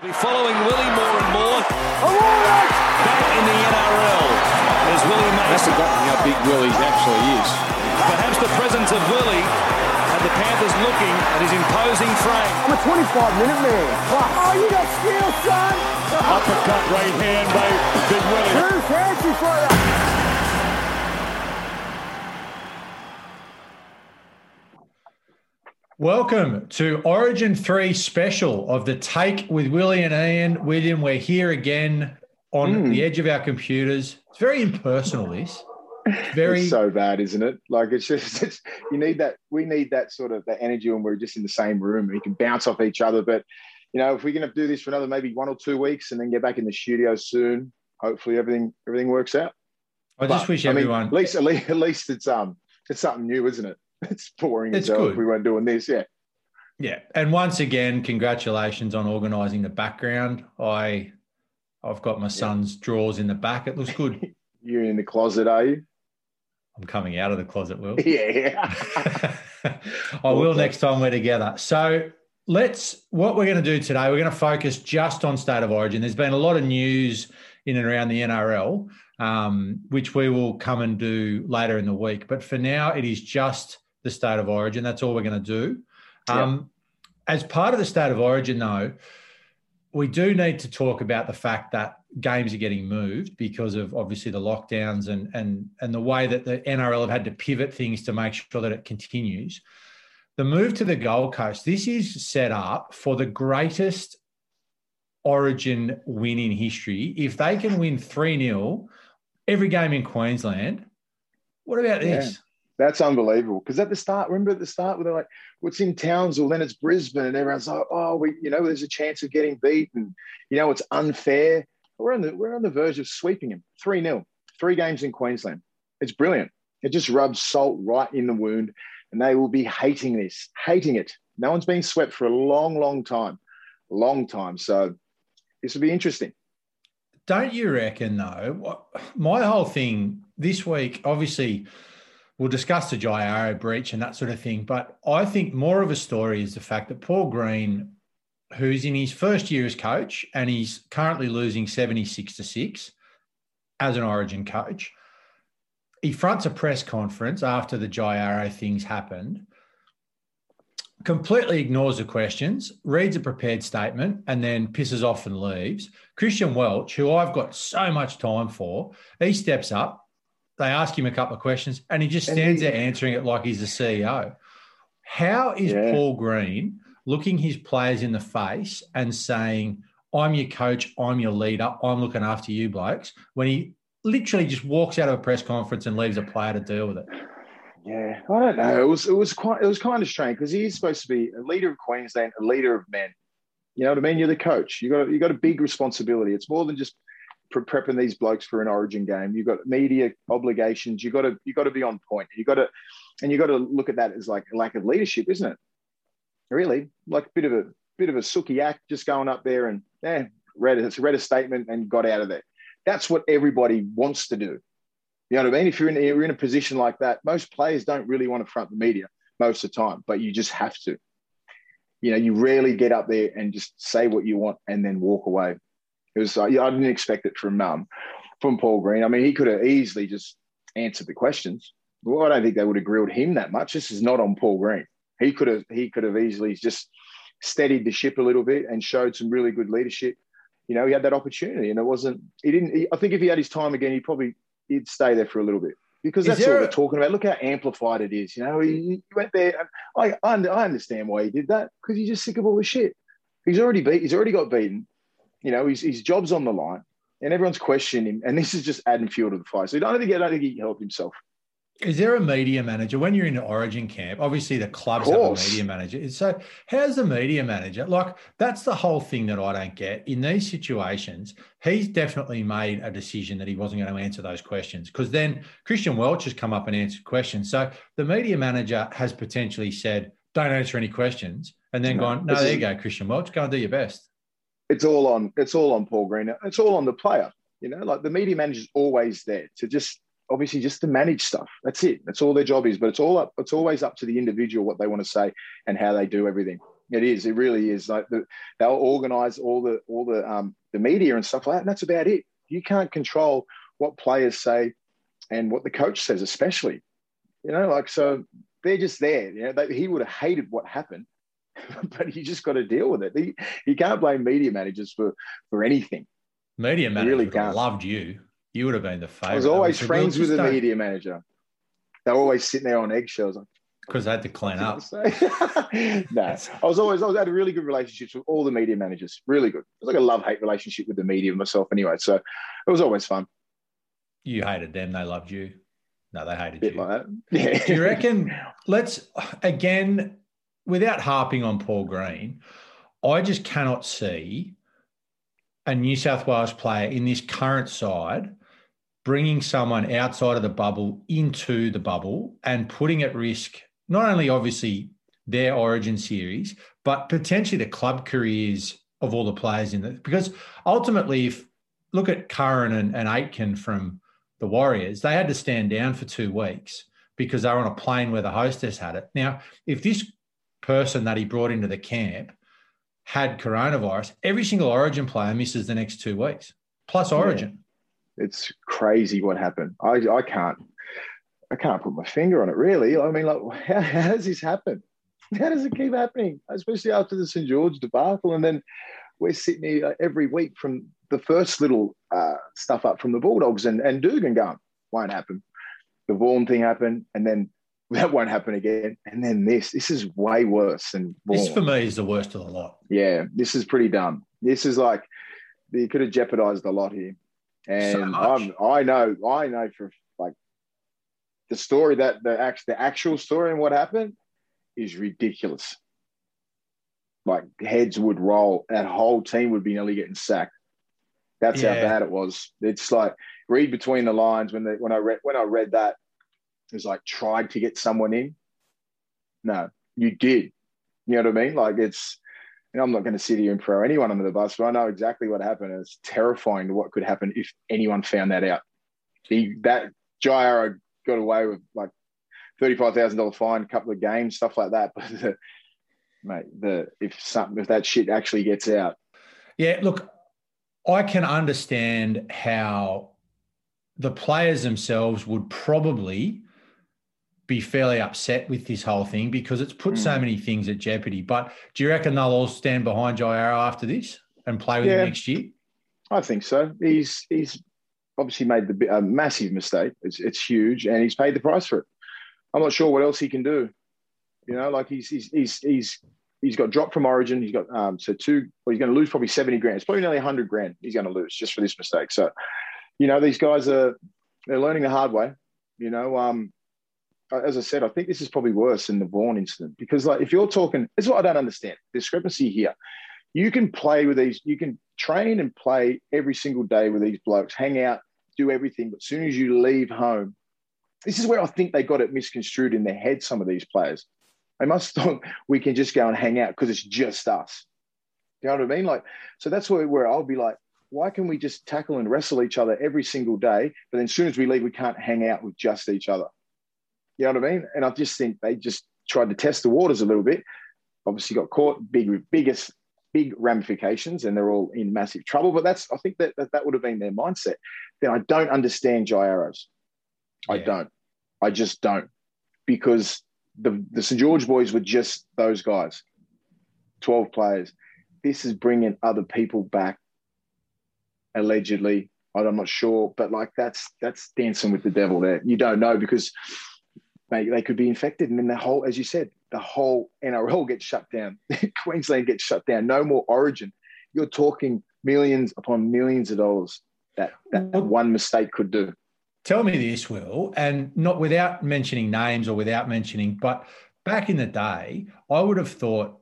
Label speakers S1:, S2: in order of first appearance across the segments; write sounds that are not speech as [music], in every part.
S1: Be following Willie more and more. Back in the NRL as Willie
S2: I've
S1: Mason.
S2: forgotten how big Willie actually is.
S1: Perhaps the presence of Willie and the Panthers looking at his imposing frame.
S3: I'm a 25 minute man. Oh, you got skill, son.
S2: Uppercut right hand by Big Willie.
S3: Who's fancy for you?
S4: Welcome to Origin 3 special of the Take with Willie and Ian. William, we're here again on
S5: Mm.
S4: the edge of our computers. It's very impersonal, this. It's [laughs] very
S5: It's so bad, isn't it? Like it's just it's, you need that. We need that sort of that energy when we're just in the same room. We can bounce off each other. But you know, if we're going to do this for another maybe one or two weeks and then get back in the studio soon, hopefully everything everything works out.
S4: I just
S5: But,
S4: wish
S5: I mean,
S4: everyone
S5: at at least at least it's um it's something new, isn't it? It's boring
S4: It's
S5: as hell if we weren't doing this. Yeah.
S4: Yeah. And once again, congratulations on organising the background. I I've got my son's drawers in the back. It looks good. [laughs]
S5: You're in the closet, are you?
S4: I'm coming out of the closet, Will. [laughs]
S5: Yeah. [laughs]
S4: I will next time we're together. So let's what we're going to do today, we're going to focus just on state of origin. There's been a lot of news in and around the NRL, um, which we will come and do later in the week. But for now, it is just the state of origin. That's all we're going to do. Um, As part of the state of origin, though, we do need to talk about the fact that games are getting moved because of obviously the lockdowns and and and the way that the NRL have had to pivot things to make sure that it continues. The move to the Gold Coast, this is set up for the greatest origin win in history. If they can win 3-0 every game in Queensland, what about this?
S5: That's unbelievable. Because at the start, remember at the start, where they're like, "What's in Townsville?" Then it's Brisbane, and everyone's like, "Oh, we, you know, there's a chance of getting beat, and you know, it's unfair." We're on the we're on the verge of sweeping him three 0 three games in Queensland. It's brilliant. It just rubs salt right in the wound, and they will be hating this, hating it. No one's been swept for a long, long time, long time. So this will be interesting.
S4: Don't you reckon, though? My whole thing this week, obviously, we'll discuss the Jai breach and that sort of thing. But I think more of a story is the fact that Paul Green, who's in his first year as coach and he's currently losing 76 to 6 as an origin coach, he fronts a press conference after the Jai things happened, completely ignores the questions, reads a prepared statement, and then pisses off and leaves. Christian Welch, who I've got so much time for, he steps up. They ask him a couple of questions, and he just stands
S5: he-
S4: there answering it like he's the CEO. How is
S5: Yeah.
S4: Paul Green looking his players in the face and saying, I'm your coach, I'm your leader, I'm looking after you blokes, when he literally just walks out of a press conference and leaves a player to deal with it?
S5: Yeah, I don't know. It was it was quite it was kind of strange because he's supposed to be a leader of Queensland, a leader of men. You know what I mean? You're the coach. You got you got a big responsibility. It's more than just pre- prepping these blokes for an Origin game. You've got media obligations. You got to you got to be on point. You got to and you got to look at that as like a lack of leadership, isn't it? Really, like a bit of a bit of a sookie act, just going up there and yeah, read a, read a statement and got out of there. That's what everybody wants to do. You know what I mean? If you're in, you're in a position like that, most players don't really want to front the media most of the time, but you just have to. You know, you rarely get up there and just say what you want and then walk away. It was like, yeah, I didn't expect it from um, from Paul Green. I mean, he could have easily just answered the questions. Well, I don't think they would have grilled him that much. This is not on Paul Green. He could have he could have easily just steadied the ship a little bit and showed some really good leadership. You know, he had that opportunity, and it wasn't. He didn't. He, I think if he had his time again, he probably he'd stay there for a little bit because that's all
S4: a-
S5: they're talking about. Look how amplified it is. You know, he, he went there. I I understand why he did that because he's just sick of all the shit. He's already beat. He's already got beaten. You know, his, his job's on the line, and everyone's questioning him. And this is just adding fuel to the fire. So I don't think I don't think he helped himself.
S4: Is there a media manager when you're in an Origin camp? Obviously, the clubs have a media manager. So, how's the media manager? Like, that's the whole thing that I don't get. In these situations, he's definitely made a decision that he wasn't going to answer those questions because then Christian Welch has come up and answered questions. So, the media manager has potentially said, "Don't answer any questions," and then
S5: No,
S4: gone, "No, there you go, Christian Welch. Go and do your best."
S5: It's all on. It's all on Paul Green. It's all on the player. You know, like the media manager's always there to just obviously just to manage stuff. That's it. That's all their job is. But it's all up. It's always up to the individual what they want to say and how they do everything. It is. It really is. Like the, they'll organise all the all the um, the media and stuff like that, and that's about it. You can't control what players say and what the coach says, especially. You know, like so they're just there. You know, they, he would have hated what happened, [laughs] but you just got to deal with it. You can't blame media managers for for anything.
S4: Media managers really can't. loved you. You would have been the favorite.
S5: I was always friends with the media manager. They're always sitting there on eggshells.
S4: Because they had to clean up. [laughs]
S5: no, I was always I was had a really good relationships with all the media managers. Really good. It was like a love hate relationship with the media myself anyway. So it was always fun.
S4: You hated them. They loved you. No, they hated
S5: you.
S4: Like yeah. Do you [laughs] reckon? Let's again, without harping on Paul Green, I just cannot see a New South Wales player in this current side bringing someone outside of the bubble into the bubble and putting at risk not only obviously their origin series, but potentially the club careers of all the players in it. Because ultimately, if look at Curran and, and Aitken from the Warriors, they had to stand down for two weeks because they were on a plane where the hostess had it. Now, if this person that he brought into the camp had coronavirus, every single Origin player misses the next two weeks, plus Origin.
S5: Yeah. It's crazy what happened. I, I can't I can't put my finger on it really. I mean, like, how, how does this happen? How does it keep happening? Especially after the St George debacle, and then we're sitting here every week from the first little uh, stuff up from the Bulldogs and, and Dugan going, won't happen. The Vaughan thing happened, and then [laughs] that won't happen again. And then this, this is way worse than.
S4: This for me is the worst of the lot.
S5: Yeah, this is pretty dumb. This is like you could have jeopardized a lot here. And so I'm, I know, I know for like the story that the actual, the actual story and what happened is ridiculous. Like heads would roll, that whole team would be nearly getting sacked. That's yeah. how bad it was. It's like read between the lines when the, when I read when I read that was like tried to get someone in. No, you did. You know what I mean? Like it's you know, I'm not going to sit here and throw anyone under the bus, but I know exactly what happened. It's terrifying what could happen if anyone found that out. He, that Jai got away with like thirty-five thousand dollar fine, couple of games, stuff like that. [laughs] But the, mate, the if something if that shit actually gets out,
S4: yeah. Look, I can understand how the players themselves would probably be fairly upset with this whole thing because it's put mm. so many things at jeopardy. But do you reckon they'll all stand behind Jai Arrow after this and play with yeah, him next year?
S5: I think so. He's he's obviously made the, a massive mistake. It's, it's huge, and he's paid the price for it. I'm not sure what else he can do. You know, like he's he's he's he's he's got dropped from Origin. He's got um, so two. Well, he's going to lose probably seventy grand. It's probably nearly hundred grand. He's going to lose just for this mistake. So, you know, these guys are they're learning the hard way. You know, um, Uh, as I said, I think this is probably worse than the Vaughan incident because, like, if you're talking, this is what I don't understand discrepancy here. You can play with these. You can train and play every single day with these blokes, hang out, do everything. But as soon as you leave home, this is where I think they got it misconstrued in their head. Some of these players they must [laughs] thought we can just go and hang out because it's just us. You know what I mean? Like, so that's where, where I'll be like, why can we just tackle and wrestle each other every single day? But then as soon as we leave, we can't hang out with just each other. You know what I mean? And I just think they just tried to test the waters a little bit. Obviously got caught, big, biggest, big ramifications, and they're all in massive trouble. But that's, I think that that, that would have been their mindset. Then I don't understand Jai Arrows. I don't. I just don't. Because the, the St. George boys were just those guys, 12 players. This is bringing other people back, allegedly. I'm not sure, but like that's that's dancing with the devil there. You don't know because they, they could be infected, and then the whole, as you said, the whole NRL gets shut down. [laughs] Queensland gets shut down. No more Origin. You're talking millions upon millions of dollars that that one mistake could do.
S4: Tell me this, Will, and not without mentioning names or without mentioning, but back in the day, I would have thought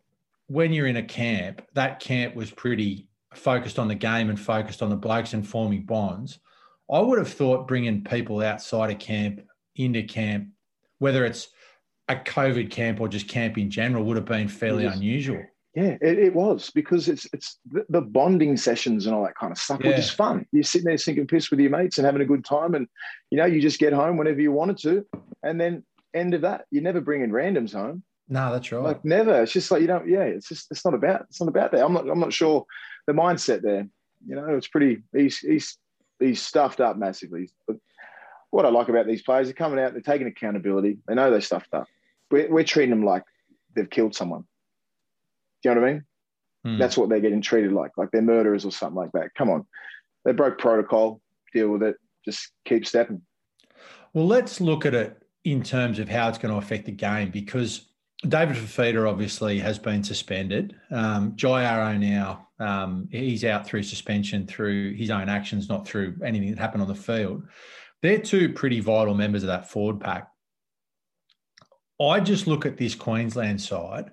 S4: when you're in a camp, that camp was pretty focused on the game and focused on the blokes and forming bonds. I would have thought bringing people outside of camp into camp, whether it's a COVID camp or just camp in general, would have been fairly unusual.
S5: Yeah, it, it, was because it's it's the, the, bonding sessions and all that kind of stuff yeah. were just fun. You're sitting there sinking piss with your mates and having a good time, and you know you just get home whenever you wanted to, and then end of that, you never bring in randoms home.
S4: No, that's right.
S5: Like never. It's just like you don't. Yeah, it's just it's not about it's not about that. I'm not I'm not sure the mindset there. You know, it's pretty. He's he's he's stuffed up massively. What I like about these players, they're coming out, they're taking accountability. They know they're stuffed up. We're, we're treating them like they've killed someone. Do you know what I mean?
S4: Hmm.
S5: That's what they're getting treated like, like they're murderers or something like that. Come on, they broke protocol. Deal with it. Just keep stepping.
S4: Well, let's look at it in terms of how it's going to affect the game because David Fifita obviously has been suspended. Um, Jai Arrow now, um, he's out through suspension through his own actions, not through anything that happened on the field. They're two pretty vital members of that forward pack. I just look at this Queensland side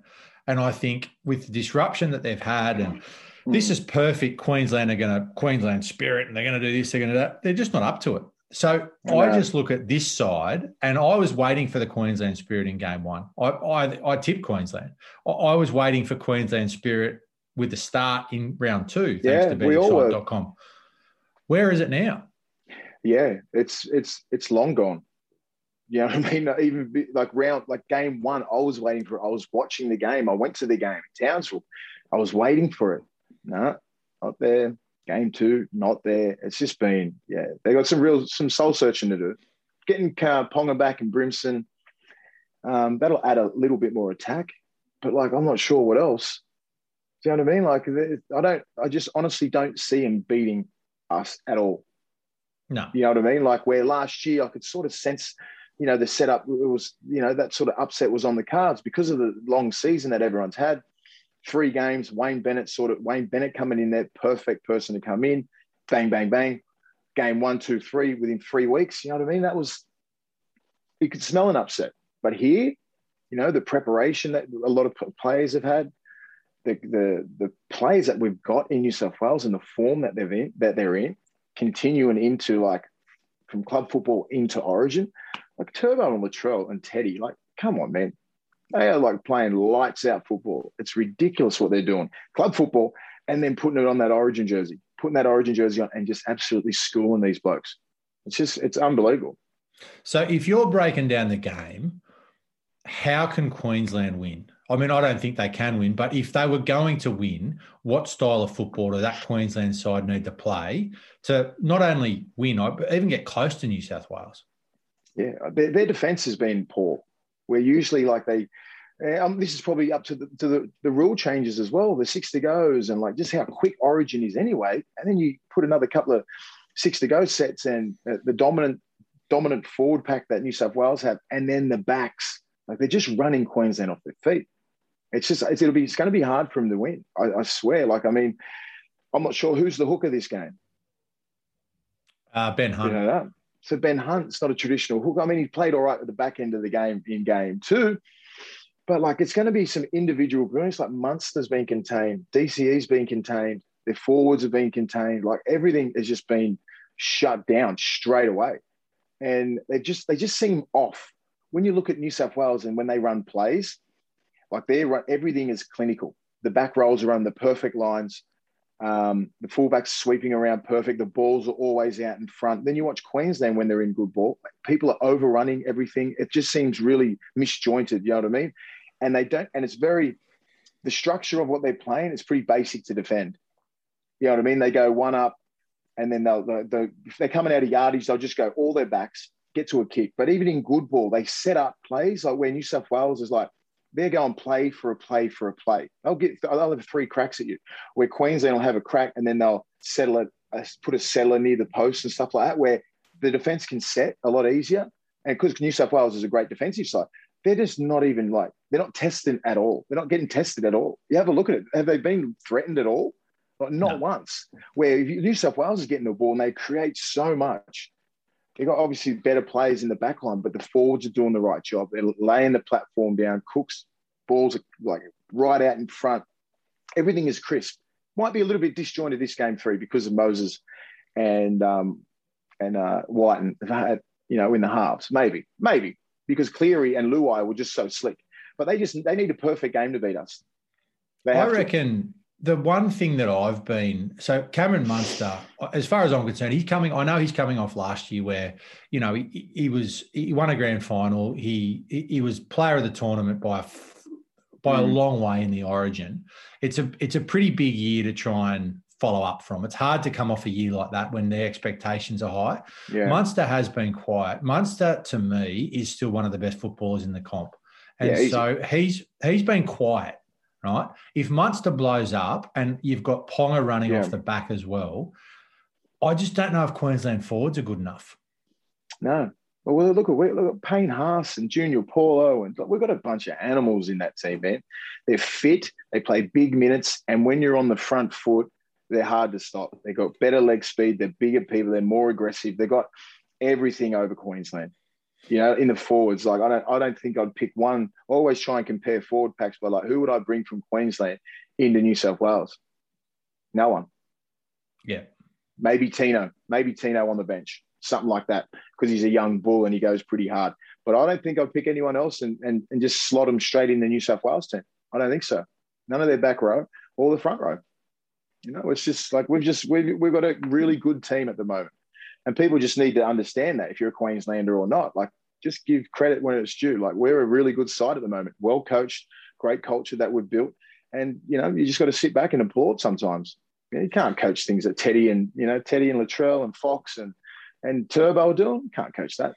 S4: and I think with the disruption that they've had, and this is perfect. Queensland are going to Queensland spirit, and they're going to do this, they're going to do that. They're just not up to it. So I just look at this side, and I was waiting for the Queensland Spirit in Game One. I I, I tipped Queensland. I, I was waiting for Queensland Spirit with the start in round two, thanks
S5: Yeah,
S4: to
S5: we all were.
S4: bettingshop.com. Where is it now?
S5: Yeah, it's it's it's long gone. You know what I mean? Even be- like round like game one, I was waiting for. I was watching the game. I went to the game in Townsville. I was waiting for it. No, not there. Game two, not there. It's just been yeah. They got some real some soul searching to do. Getting uh, Ponga back and Brimson, um, that'll add a little bit more attack. But like, I'm not sure what else. Do you know what I mean? Like, I don't. I just honestly don't see him beating us at all.
S4: No.
S5: You know what I mean? Like where last year I could sort of sense, you know, the setup was, you know, that sort of upset was on the cards because of the long season that everyone's had. Three games, Wayne Bennett sort of Wayne Bennett coming in there, perfect person to come in, bang, bang, bang. Game one, two, three within three weeks. You know what I mean? That was you could smell an upset. But here, you know, the preparation that a lot of players have had, the the the players that we've got in New South Wales and the form that they've in that they're in, continuing into like from club football into origin, like Turbo and Latrell and Teddy, like, come on, man. They are like playing lights out football. It's ridiculous what they're doing. Club football, and then putting it on that origin jersey, putting that origin jersey on and just absolutely schooling these blokes. It's just, it's unbelievable.
S4: So if you're breaking down the game, how can Queensland win? I mean, I don't think they can win, but if they were going to win, what style of football does that Queensland side need to play to not only win, but even get close to New South Wales?
S5: Yeah, their, their defense has been poor. Where usually like they, um, this is probably up to the to the, the rule changes as well, the six to goes and like just how quick Origin is anyway. And then you put another couple of six to go sets and uh, the dominant dominant forward pack that New South Wales have, and then the backs like they're just running Queensland off their feet. It's just it's, it'll be it's going to be hard for him to win. I, I swear. Like I mean, I'm not sure who's the hook of this game.
S4: Uh, ben Hunt.
S5: You know that. So Ben Hunt's not a traditional hook. I mean, he played all right at the back end of the game in game two, but like it's going to be some individual brilliance. Like Munster's been contained, DCE's been contained, their forwards have been contained. Like everything has just been shut down straight away, and they just they just seem off. When you look at New South Wales and when they run plays, like they run everything is clinical. The back rolls are on the perfect lines. Um, the fullbacks sweeping around perfect. The balls are always out in front. Then you watch Queensland when they're in good ball. People are overrunning everything. It just seems really misjointed. You know what I mean? And they don't. And it's very the structure of what they're playing is pretty basic to defend. You know what I mean? They go one up, and then they'll, they'll, they'll if they're coming out of yardage, they'll just go all their backs, get to a kick. But even in good ball, they set up plays like where New South Wales is like they're going play for a play for a play. They'll get they'll have three cracks at you. Where Queensland will have a crack and then they'll settle it, uh, put a settler near the post and stuff like that, where the defense can set a lot easier. And because New South Wales is a great defensive side, they're just not even like they're not tested at all. They're not getting tested at all. You have a look at it. Have they been threatened at all? Like, not
S4: No.
S5: once. Where New South Wales is getting the ball and they create so much. They've got obviously better players in the back line, but the forwards are doing the right job. They're laying the platform down. Cooks balls are like right out in front. Everything is crisp. Might be a little bit disjointed this game three because of Moses and um, and uh, White and you know in the halves. Maybe, maybe because Cleary and Luai were just so slick. But they just they need a perfect game to beat us. They
S4: I reckon the one thing that I've been so Cameron Munster, as far as I'm concerned, he's coming. I know he's coming off last year where you know he, he was he won a grand final. He he was player of the tournament by a by a
S5: Mm.
S4: long way in the Origin. It's a it's a pretty big year to try and follow up from. It's hard to come off a year like that when the expectations are high.
S5: Yeah.
S4: Munster has been quiet. Munster, to me, is still one of the best footballers in the comp, and
S5: Yeah,
S4: so he's he's been quiet, right? If Munster blows up and you've got Ponga running
S5: Yeah.
S4: off the back as well, I just don't know if Queensland forwards are good enough.
S5: No. Well, look at look at Payne Haas and Junior Paulo, and we've got a bunch of animals in that team, man. They're fit, they play big minutes, and when you're on the front foot, they're hard to stop. They've got better leg speed, they're bigger people, they're more aggressive. They've got everything over Queensland. You know, in the forwards, like I don't, I don't think I'd pick one. I always try and compare forward packs, but like, who would I bring from Queensland into New South Wales? No one.
S4: Yeah.
S5: Maybe Tino, maybe Tino on the bench, something like that, because he's a young bull and he goes pretty hard. But I don't think I'd pick anyone else and, and, and just slot them straight in the New South Wales team. I don't think so. None of their back row or the front row. You know, it's just like we've just we've, we've got a really good team at the moment, and people just need to understand that if you're a Queenslander or not, like just give credit when it's due. Like we're a really good side at the moment, well coached, great culture that we've built, and you know you just got to sit back and applaud sometimes. You, know, you can't coach things that Teddy and you know Teddy and Latrell and Fox and and Turbo are doing. You can't coach that.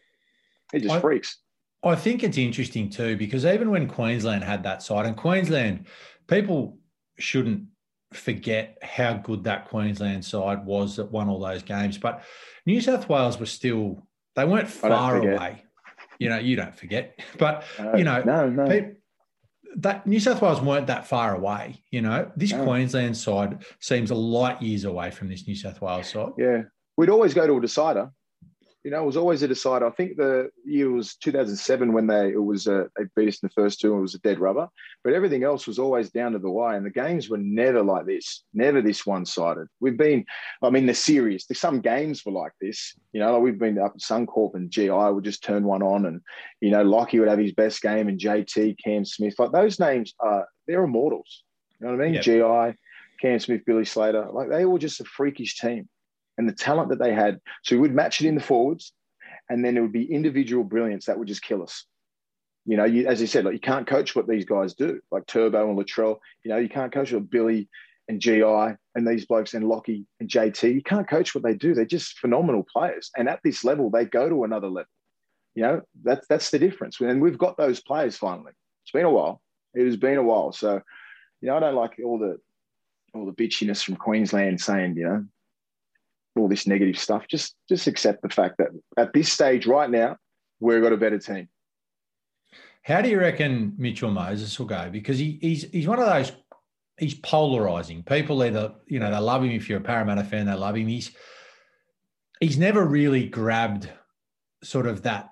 S5: It just
S4: I-
S5: freaks.
S4: I think it's interesting too because even when Queensland had that side, and Queensland, people shouldn't forget how good that Queensland side was that won all those games. But New South Wales was still, they weren't far away. You know, you don't forget. [laughs] But,
S5: Uh,
S4: you know,
S5: no, no.
S4: that New South Wales weren't that far away. You know, this
S5: No.
S4: Queensland side seems a light years away from this New South Wales side.
S5: Yeah, we'd always go to a decider. You know, it was always a decider. I think the year was 2007 when they it was uh, they beat us in the first two and it was a dead rubber. But everything else was always down to the wire, and the games were never like this, never this one sided. We've been, I mean, the series. Some games were like this. You know, like we've been up at Suncorp and GI would just turn one on, and you know, Lockie would have his best game, and JT, Cam Smith, like those names are they're immortals. You know what I mean?
S4: Yep.
S5: GI, Cam Smith, Billy Slater, like they were just a freakish team and the talent that they had. So we would match it in the forwards, and then it would be individual brilliance that would just kill us. You know, you, as you said, like you can't coach what these guys do, like Turbo and Latrell. You know, you can't coach what Billy and GI and these blokes and Lockie and JT. You can't coach what they do. They're just phenomenal players, and at this level, they go to another level. You know, that's that's the difference. And we've got those players finally. It's been a while. It has been a while. So, you know, I don't like all the all the bitchiness from Queensland saying, you know, all this negative stuff. Just just accept the fact that at this stage right now, we've got a better team.
S4: How do you reckon Mitchell Moses will go? Because he, he's he's one of those. He's polarizing. People either you know they love him. If you're a Parramatta fan, they love him. He's he's never really grabbed sort of that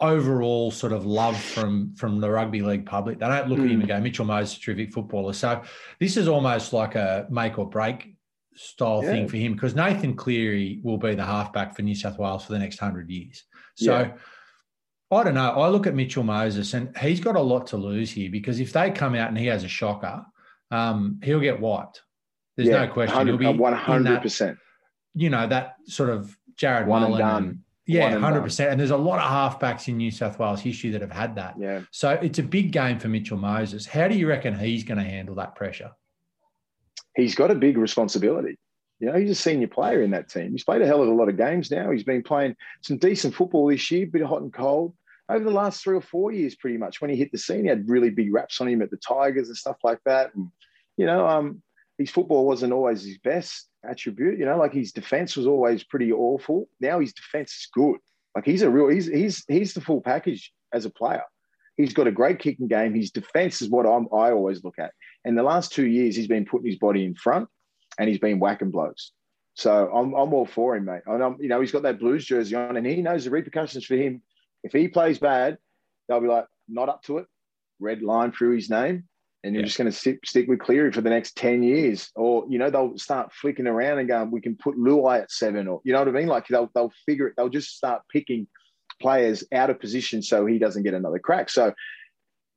S4: overall sort of love from from the rugby league public. They don't look at him hmm. and go, Mitchell Moses, is a terrific footballer. So this is almost like a make or break style
S5: Yeah.
S4: thing for him because Nathan Cleary will be the halfback for New South Wales for the next hundred years. So.
S5: Yeah.
S4: I don't know. I look at Mitchell Moses and he's got a lot to lose here because if they come out and he has a shocker, um, he'll get wiped. There's no question. He'll be
S5: one hundred percent.
S4: You know, that sort of Jared
S5: One and
S4: Mullen.
S5: done.
S4: yeah, hundred percent. And there's a lot of halfbacks in New South Wales history that have had that.
S5: Yeah,
S4: So it's a big game for Mitchell Moses. How do you reckon he's going to handle that pressure?
S5: He's got a big responsibility. You know, he's a senior player in that team. He's played a hell of a lot of games now. He's been playing some decent football this year, bit of hot and cold. Over the last three or four years, pretty much, when he hit the scene, he had really big raps on him at the Tigers and stuff like that. And, you know, um, his football wasn't always his best attribute. You know, like his defense was always pretty awful. Now his defense is good. Like he's a real, he's he's he's the full package as a player. He's got a great kicking game. His defense is what I'm, I always look at. And the last two years, he's been putting his body in front and he's been whacking blokes. So I'm, I'm all for him, mate. And I'm, you know, he's got that Blues jersey on, and he knows the repercussions for him. If he plays bad, they'll be like, not up to it. Red line through his name, and you're
S4: Yeah.
S5: just going to stick, stick with Cleary for the next ten years. Or you know, they'll start flicking around and going, we can put Luai at seven, or you know what I mean? Like they'll they'll figure it. They'll just start picking players out of position so he doesn't get another crack. So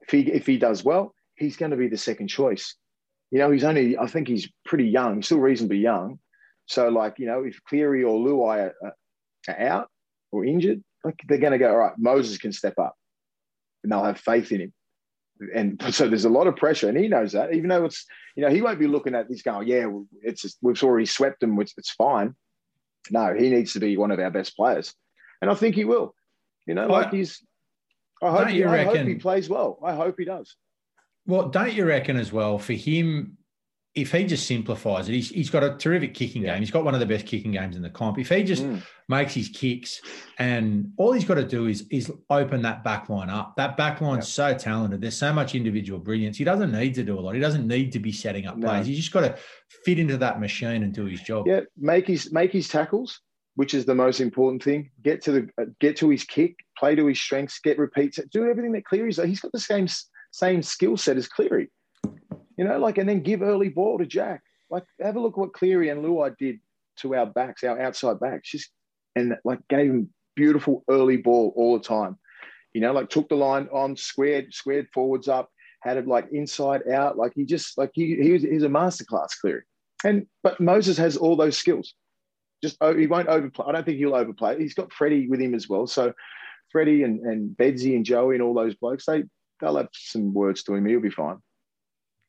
S5: if he if he does well, he's going to be the second choice. You know, he's only I think he's pretty young, still reasonably young. So like you know, if Cleary or Luai are, are out or injured, like they're going to go all right. Moses can step up, and they'll have faith in him. and [laughs] so there's a lot of pressure, and he knows that. Even though it's, you know, he won't be looking at this going, yeah, it's just, we've already swept them, it's, it's fine. No, he needs to be one of our best players, and I think he will. You know, like he's. I hope, he, I hope he plays well. I hope he does.
S4: Well, don't you reckon as well for him? if he just simplifies it, he's, he's got a terrific kicking yeah. game. He's got one of the best kicking games in the comp. If he just mm. makes his kicks and all he's got to do is is open that back line up. That back line's yeah. so talented. There's so much individual brilliance. He doesn't need to do a lot. He doesn't need to be setting up no. plays. He's just got to fit into that machine and do his job.
S5: Yeah, make his make his tackles, which is the most important thing. Get to the get to his kick, play to his strengths, get repeats, do everything that Cleary's. He's got the same same skill set as Cleary. You know, like, and then give early ball to Jack. Like, have a look what Cleary and Luai did to our backs, our outside backs, just and like gave him beautiful early ball all the time. You know, like took the line on, squared, squared forwards up, had it like inside out. Like he just like he he was he's a masterclass Cleary. And but Moses has all those skills. Just oh, he won't overplay. I don't think he'll overplay. He's got Freddie with him as well. So Freddie and, and Bedsy and Joey and all those blokes, they they'll have some words to him. He'll be fine.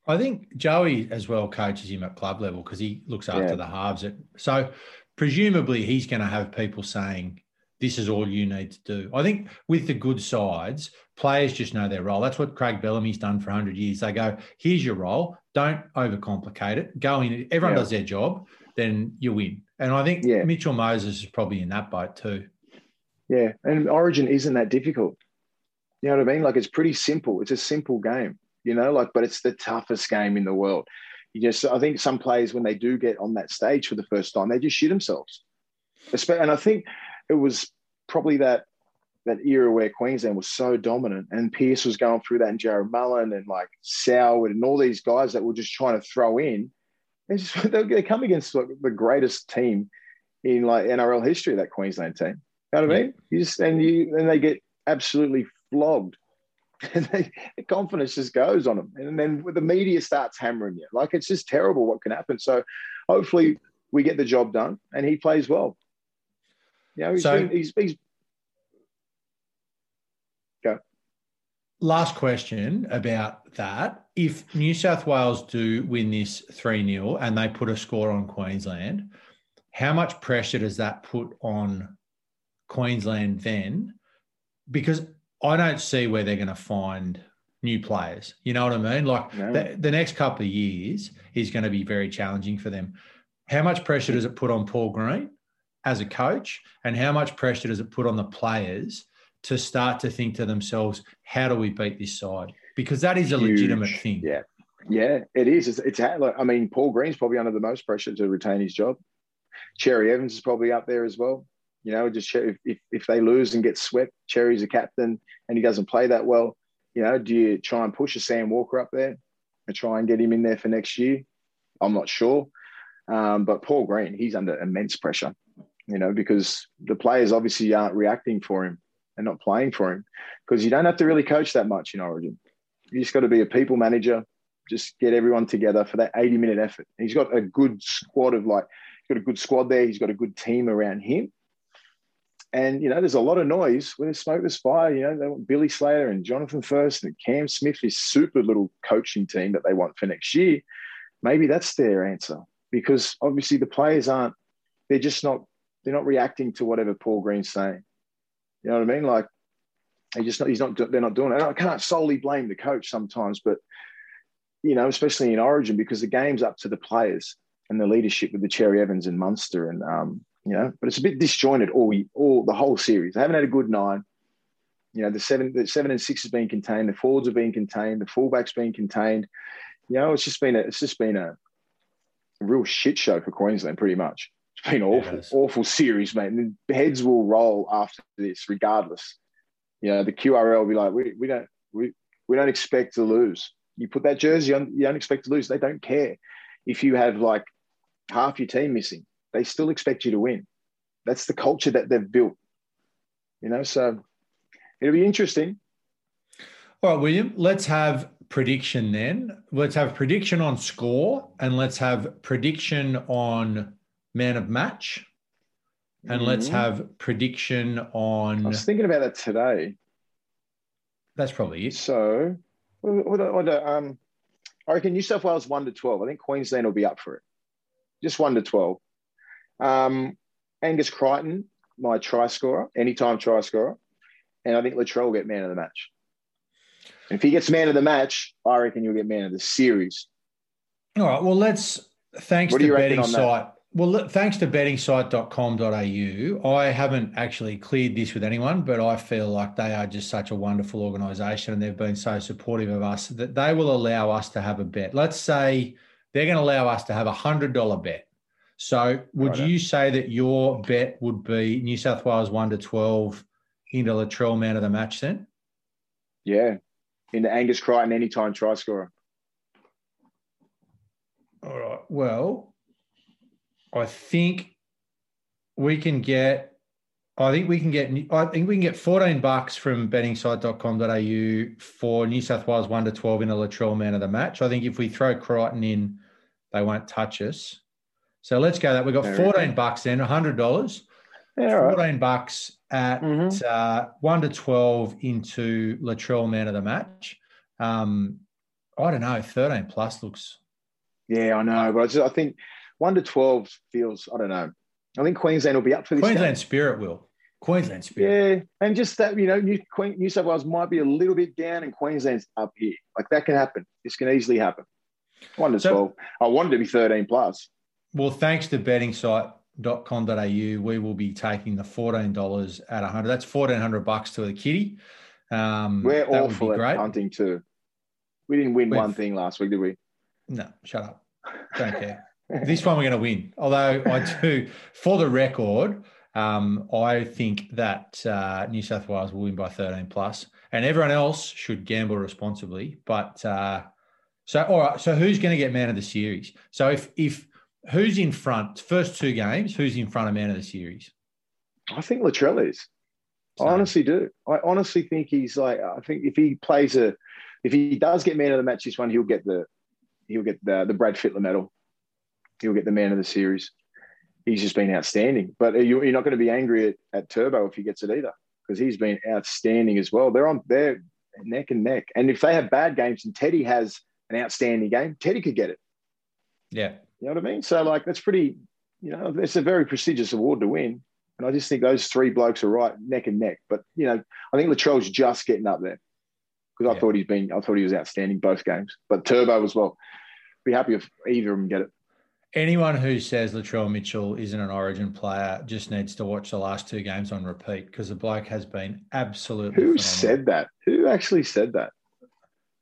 S4: I think Joey as well coaches him at club level because he looks after yeah. the halves. At, so presumably he's going to have people saying, this is all you need to do. I think with the good sides, players just know their role. That's what Craig Bellamy's done for 100 years. They go, here's your role. Don't overcomplicate it. Go in. Everyone yeah. does their job, then you win. And I think yeah. Mitchell Moses is probably in that boat too.
S5: Yeah. And Origin isn't that difficult. You know what I mean? Like it's pretty simple. It's a simple game you know, like, but it's the toughest game in the world. You just, I think some players, when they do get on that stage for the first time, they just shit themselves. And I think it was probably that that era where Queensland was so dominant and Pearce was going through that and Jarrod Mullen and like Soward and all these guys that were just trying to throw in. They just [laughs] they come against like the greatest team in like NRL history, that Queensland team. You know what I mean? You just and you and they get absolutely flogged [laughs] and they, the confidence just goes on them. And then the media starts hammering you. Like it's just terrible what can happen. So hopefully we get the job done and he plays well. You know, he's, so, been, he's, he's go.
S4: Last question about that. If New South Wales do win this 3 0 and they put a score on Queensland, how much pressure does that put on Queensland then? Because I don't see where they're going to find new players. You know what I mean? Like no. the, the, next couple of years is going to be very challenging for them. How much pressure does it put on Paul Green as a coach, and how much pressure does it put on the players to start to think to themselves, "How do we beat this side?" Because that is a Huge. legitimate thing.
S5: Yeah, yeah, it is. It's, it's like, I mean, Paul Green's probably under the most pressure to retain his job. Cherry Evans is probably up there as well. You know, just if, if, if they lose and get swept, Cherry's a captain and he doesn't play that well. You know, do you try and push a Sam Walker up there and try and get him in there for next year? I'm not sure. Um, but Paul Green, he's under immense pressure, you know, because the players obviously aren't reacting for him and not playing for him because you don't have to really coach that much in Origin. You just got to be a people manager, just get everyone together for that 80 minute effort. He's got a good squad of like, he's got a good squad there. He's got a good team around him. And you know, there's a lot of noise when there's smoke, there's fire. You know, they want Billy Slater and Jonathan Thurston and Cam Smith, this super little coaching team that they want for next year. Maybe that's their answer because obviously the players aren't. They're just not. They're not reacting to whatever Paul Green's saying. You know what I mean? Like he just he's not. They're not doing it. I can't solely blame the coach sometimes, but you know, especially in Origin because the game's up to the players and the leadership with the Cherry Evans and Munster and um, you know, but it's a bit disjointed all all the whole series. They haven't had a good nine. You know, the seven the seven and six has been contained, the forwards have been contained, the fullbacks been contained. You know, it's just been a it's just been a, real shit show for Queensland, pretty much. It's been awful, yeah, awful series, mate. And the heads will roll after this, regardless. You know, the QRL will be like, we, we don't we, we don't expect to lose. You put that jersey on, you don't expect to lose. They don't care if you have like half your team missing they still expect you to win. That's the culture that they've built. You know, so it'll be interesting.
S4: All right, William, let's have prediction then. Let's have prediction on score and let's have prediction on man of match. And mm-hmm. let's have prediction on.
S5: I was thinking about that today.
S4: That's probably it.
S5: So, what, what, what, um, I reckon New South Wales one to twelve. I think Queensland will be up for it. Just one to twelve. Um, Angus Crichton, my try scorer, anytime try scorer, and I think Latrell will get man of the match. If he gets man of the match, I reckon you'll get man of the series.
S4: All right. Well, let's thanks
S5: What
S4: to betting
S5: that?
S4: site. Well, thanks to bettingsite.com.au, I haven't actually cleared this with anyone, but I feel like they are just such a wonderful organisation and they've been so supportive of us that they will allow us to have a bet. Let's say they're going to allow us to have a hundred dollar bet. So, would
S5: Righto.
S4: you say that your bet would be New South Wales one to twelve into Latrell man of the match? Then,
S5: Yeah, into Angus Crichton, anytime try scorer.
S4: all right. Well, I think we can get. I think we can get. I think we can get fourteen bucks from bettingsite.com.au for New South Wales one to twelve in a Latrell man of the match. I think if we throw Crichton in, they won't touch us. So let's go that. We've got
S5: Very
S4: fourteen bucks then, hundred dollars.
S5: Yeah, all right.
S4: Fourteen bucks at
S5: Mhm.
S4: uh, one to twelve into Latrell man of the match. Um, I don't know. Thirteen plus looks.
S5: Yeah, I know, but I, just, I think one to twelve feels. I don't know. I think Queensland will be up for this.
S4: Queensland
S5: game.
S4: Spirit will. Queensland Spirit.
S5: Yeah, and just that you know, New, Queen, New South Wales might be a little bit down, and Queensland's up here. Like that can happen. This can easily happen. One to
S4: So-
S5: twelve. I wanted to be thirteen plus.
S4: Well, thanks to bettingsite.com.au, we will be taking the $14 at 100. That's 1400 bucks to the kitty. Um,
S5: We're
S4: that would be
S5: awful at
S4: great.
S5: punting too. We didn't win
S4: We've-
S5: one thing last week, did we?
S4: No, shut up. Don't care. this one we're going to win. Although I do, for the record, um, I think that uh, New South Wales will win by 13 plus, and everyone else should gamble responsibly. But uh, so, all right. So, who's going to get man of the series? So, if if who's in front, first two games, who's in front of man of the series?
S5: I think Latrell is. I honestly do. I honestly think he's like. I think if he plays a, if he does get man of the match this one, he'll get the, he'll get the the Brad Fittler medal. He'll get the man of the series. He's just been outstanding. But you- you're not going to be angry at, at Turbo if he gets it either, because he's been outstanding as well. They're on they're neck and neck. And if they have bad games and Teddy has an outstanding game, Teddy could get it.
S4: Yeah.
S5: You know what I mean? So like that's pretty. You know, it's a very prestigious award to win. And I just think those three blokes are right neck and neck. But you know, I think Latrell's just getting up there because I
S4: Yeah.
S5: thought he's been, I thought he was outstanding both games. But Turbo as well. Be happy if either of them get it.
S4: Anyone who says Latrell Mitchell isn't an Origin player just needs to watch the last two games on repeat because the bloke has been absolutely.
S5: Who
S4: phenomenal.
S5: said that? Who actually said that?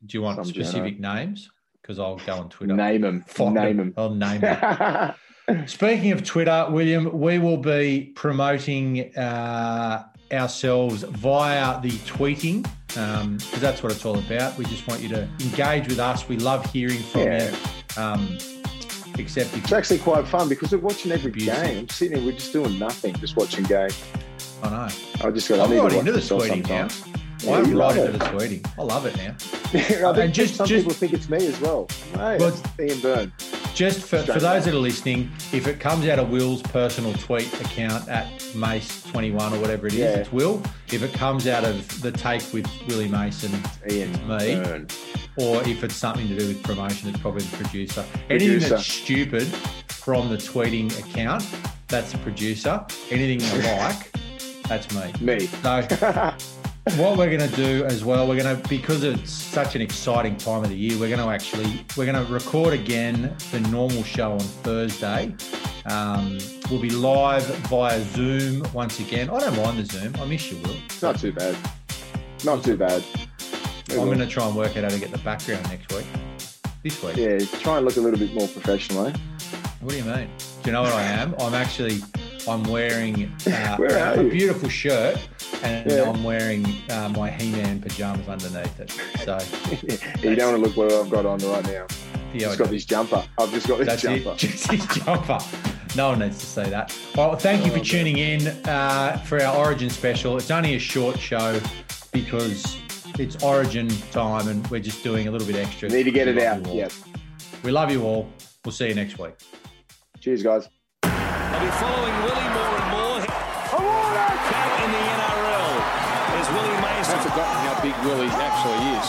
S4: Do you want
S5: Some
S4: specific names? Because I'll go on Twitter.
S5: Name him.
S4: Find
S5: Name
S4: them. I'll name them. [laughs] Speaking of Twitter, William, we will be promoting uh, ourselves via the tweeting because that's what it's all about. We just want you to engage with us. We love hearing from
S5: Yeah.
S4: you. Um, except
S5: it's actually quite fun because we're watching every
S4: Beautiful.
S5: game. I'm sitting here, we're just doing nothing, just watching game.
S4: I know.
S5: I just got. I
S4: I'm
S5: need
S4: right
S5: to
S4: into the tweeting now. I'm
S5: Yeah, you
S4: right
S5: love
S4: into
S5: it.
S4: the tweeting. I love it now. [laughs]
S5: I think
S4: And just-
S5: some
S4: just-
S5: people think it's me as well.
S4: Well,
S5: it's Ian Byrne.
S4: Just for, for those that are listening, if it comes out of Will's personal tweet account at Mace21 or whatever it is,
S5: Yeah.
S4: it's Will. If it comes out of the take with Willie Mason,
S5: Ian
S4: me.
S5: Byrne.
S4: or if it's something to do with promotion, it's probably the producer. Anything that's stupid from the tweeting account, that's the producer. Anything you [laughs] like, that's me.
S5: Me.
S4: So [laughs] what we're going to do as well, we're going to because it's such an exciting time of the year, we're going to actually we're going to record again the normal show on Thursday. Um, we'll be live via Zoom once again. I don't mind the Zoom. I miss you, Will.
S5: It's not too bad. Not too bad.
S4: I'm going to try and work out how to get the background next week. This week.
S5: Yeah, try and look a little bit more professional, eh?
S4: What do you mean? Do you know what I am? I'm actually I'm wearing uh, [laughs] a beautiful shirt and
S5: Yeah.
S4: I'm wearing uh, my He-Man pajamas underneath it. So [laughs]
S5: you don't want to look what I've got on right now.
S4: yeah, I
S5: Just got
S4: do.
S5: this jumper. I've just got this
S4: That's
S5: jumper.
S4: it. [laughs] Just his jumper. No one needs to see that. Well, thank you for
S5: Oh,
S4: tuning in uh, for our Origin special. It's only a short show because it's Origin time and we're just doing a little bit extra.
S5: Need to get
S4: We
S5: it
S4: love
S5: out.
S4: you all.
S5: Yeah.
S4: We love you all. We'll see you next week.
S5: Cheers, guys.
S1: They'll be following Willie more Willie
S2: I've
S1: Mason.
S2: forgotten how big Willie actually is.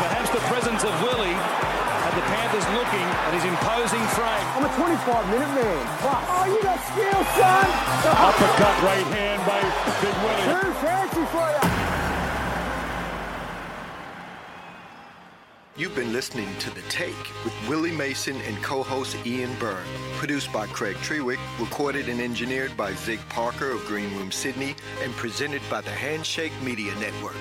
S1: Perhaps the presence of Willie had the Panthers looking at his imposing frame.
S3: I'm a 25 minute man. Oh, you got skill, son. [laughs]
S2: Uppercut right hand by Big Willie.
S3: Too fancy for you.
S6: You've been listening to The Take with Willie Mason and co-host Ian Byrne. Produced by Craig Trewick, recorded and engineered by Zig Parker of Green Room Sydney, and presented by the Handshake Media Network.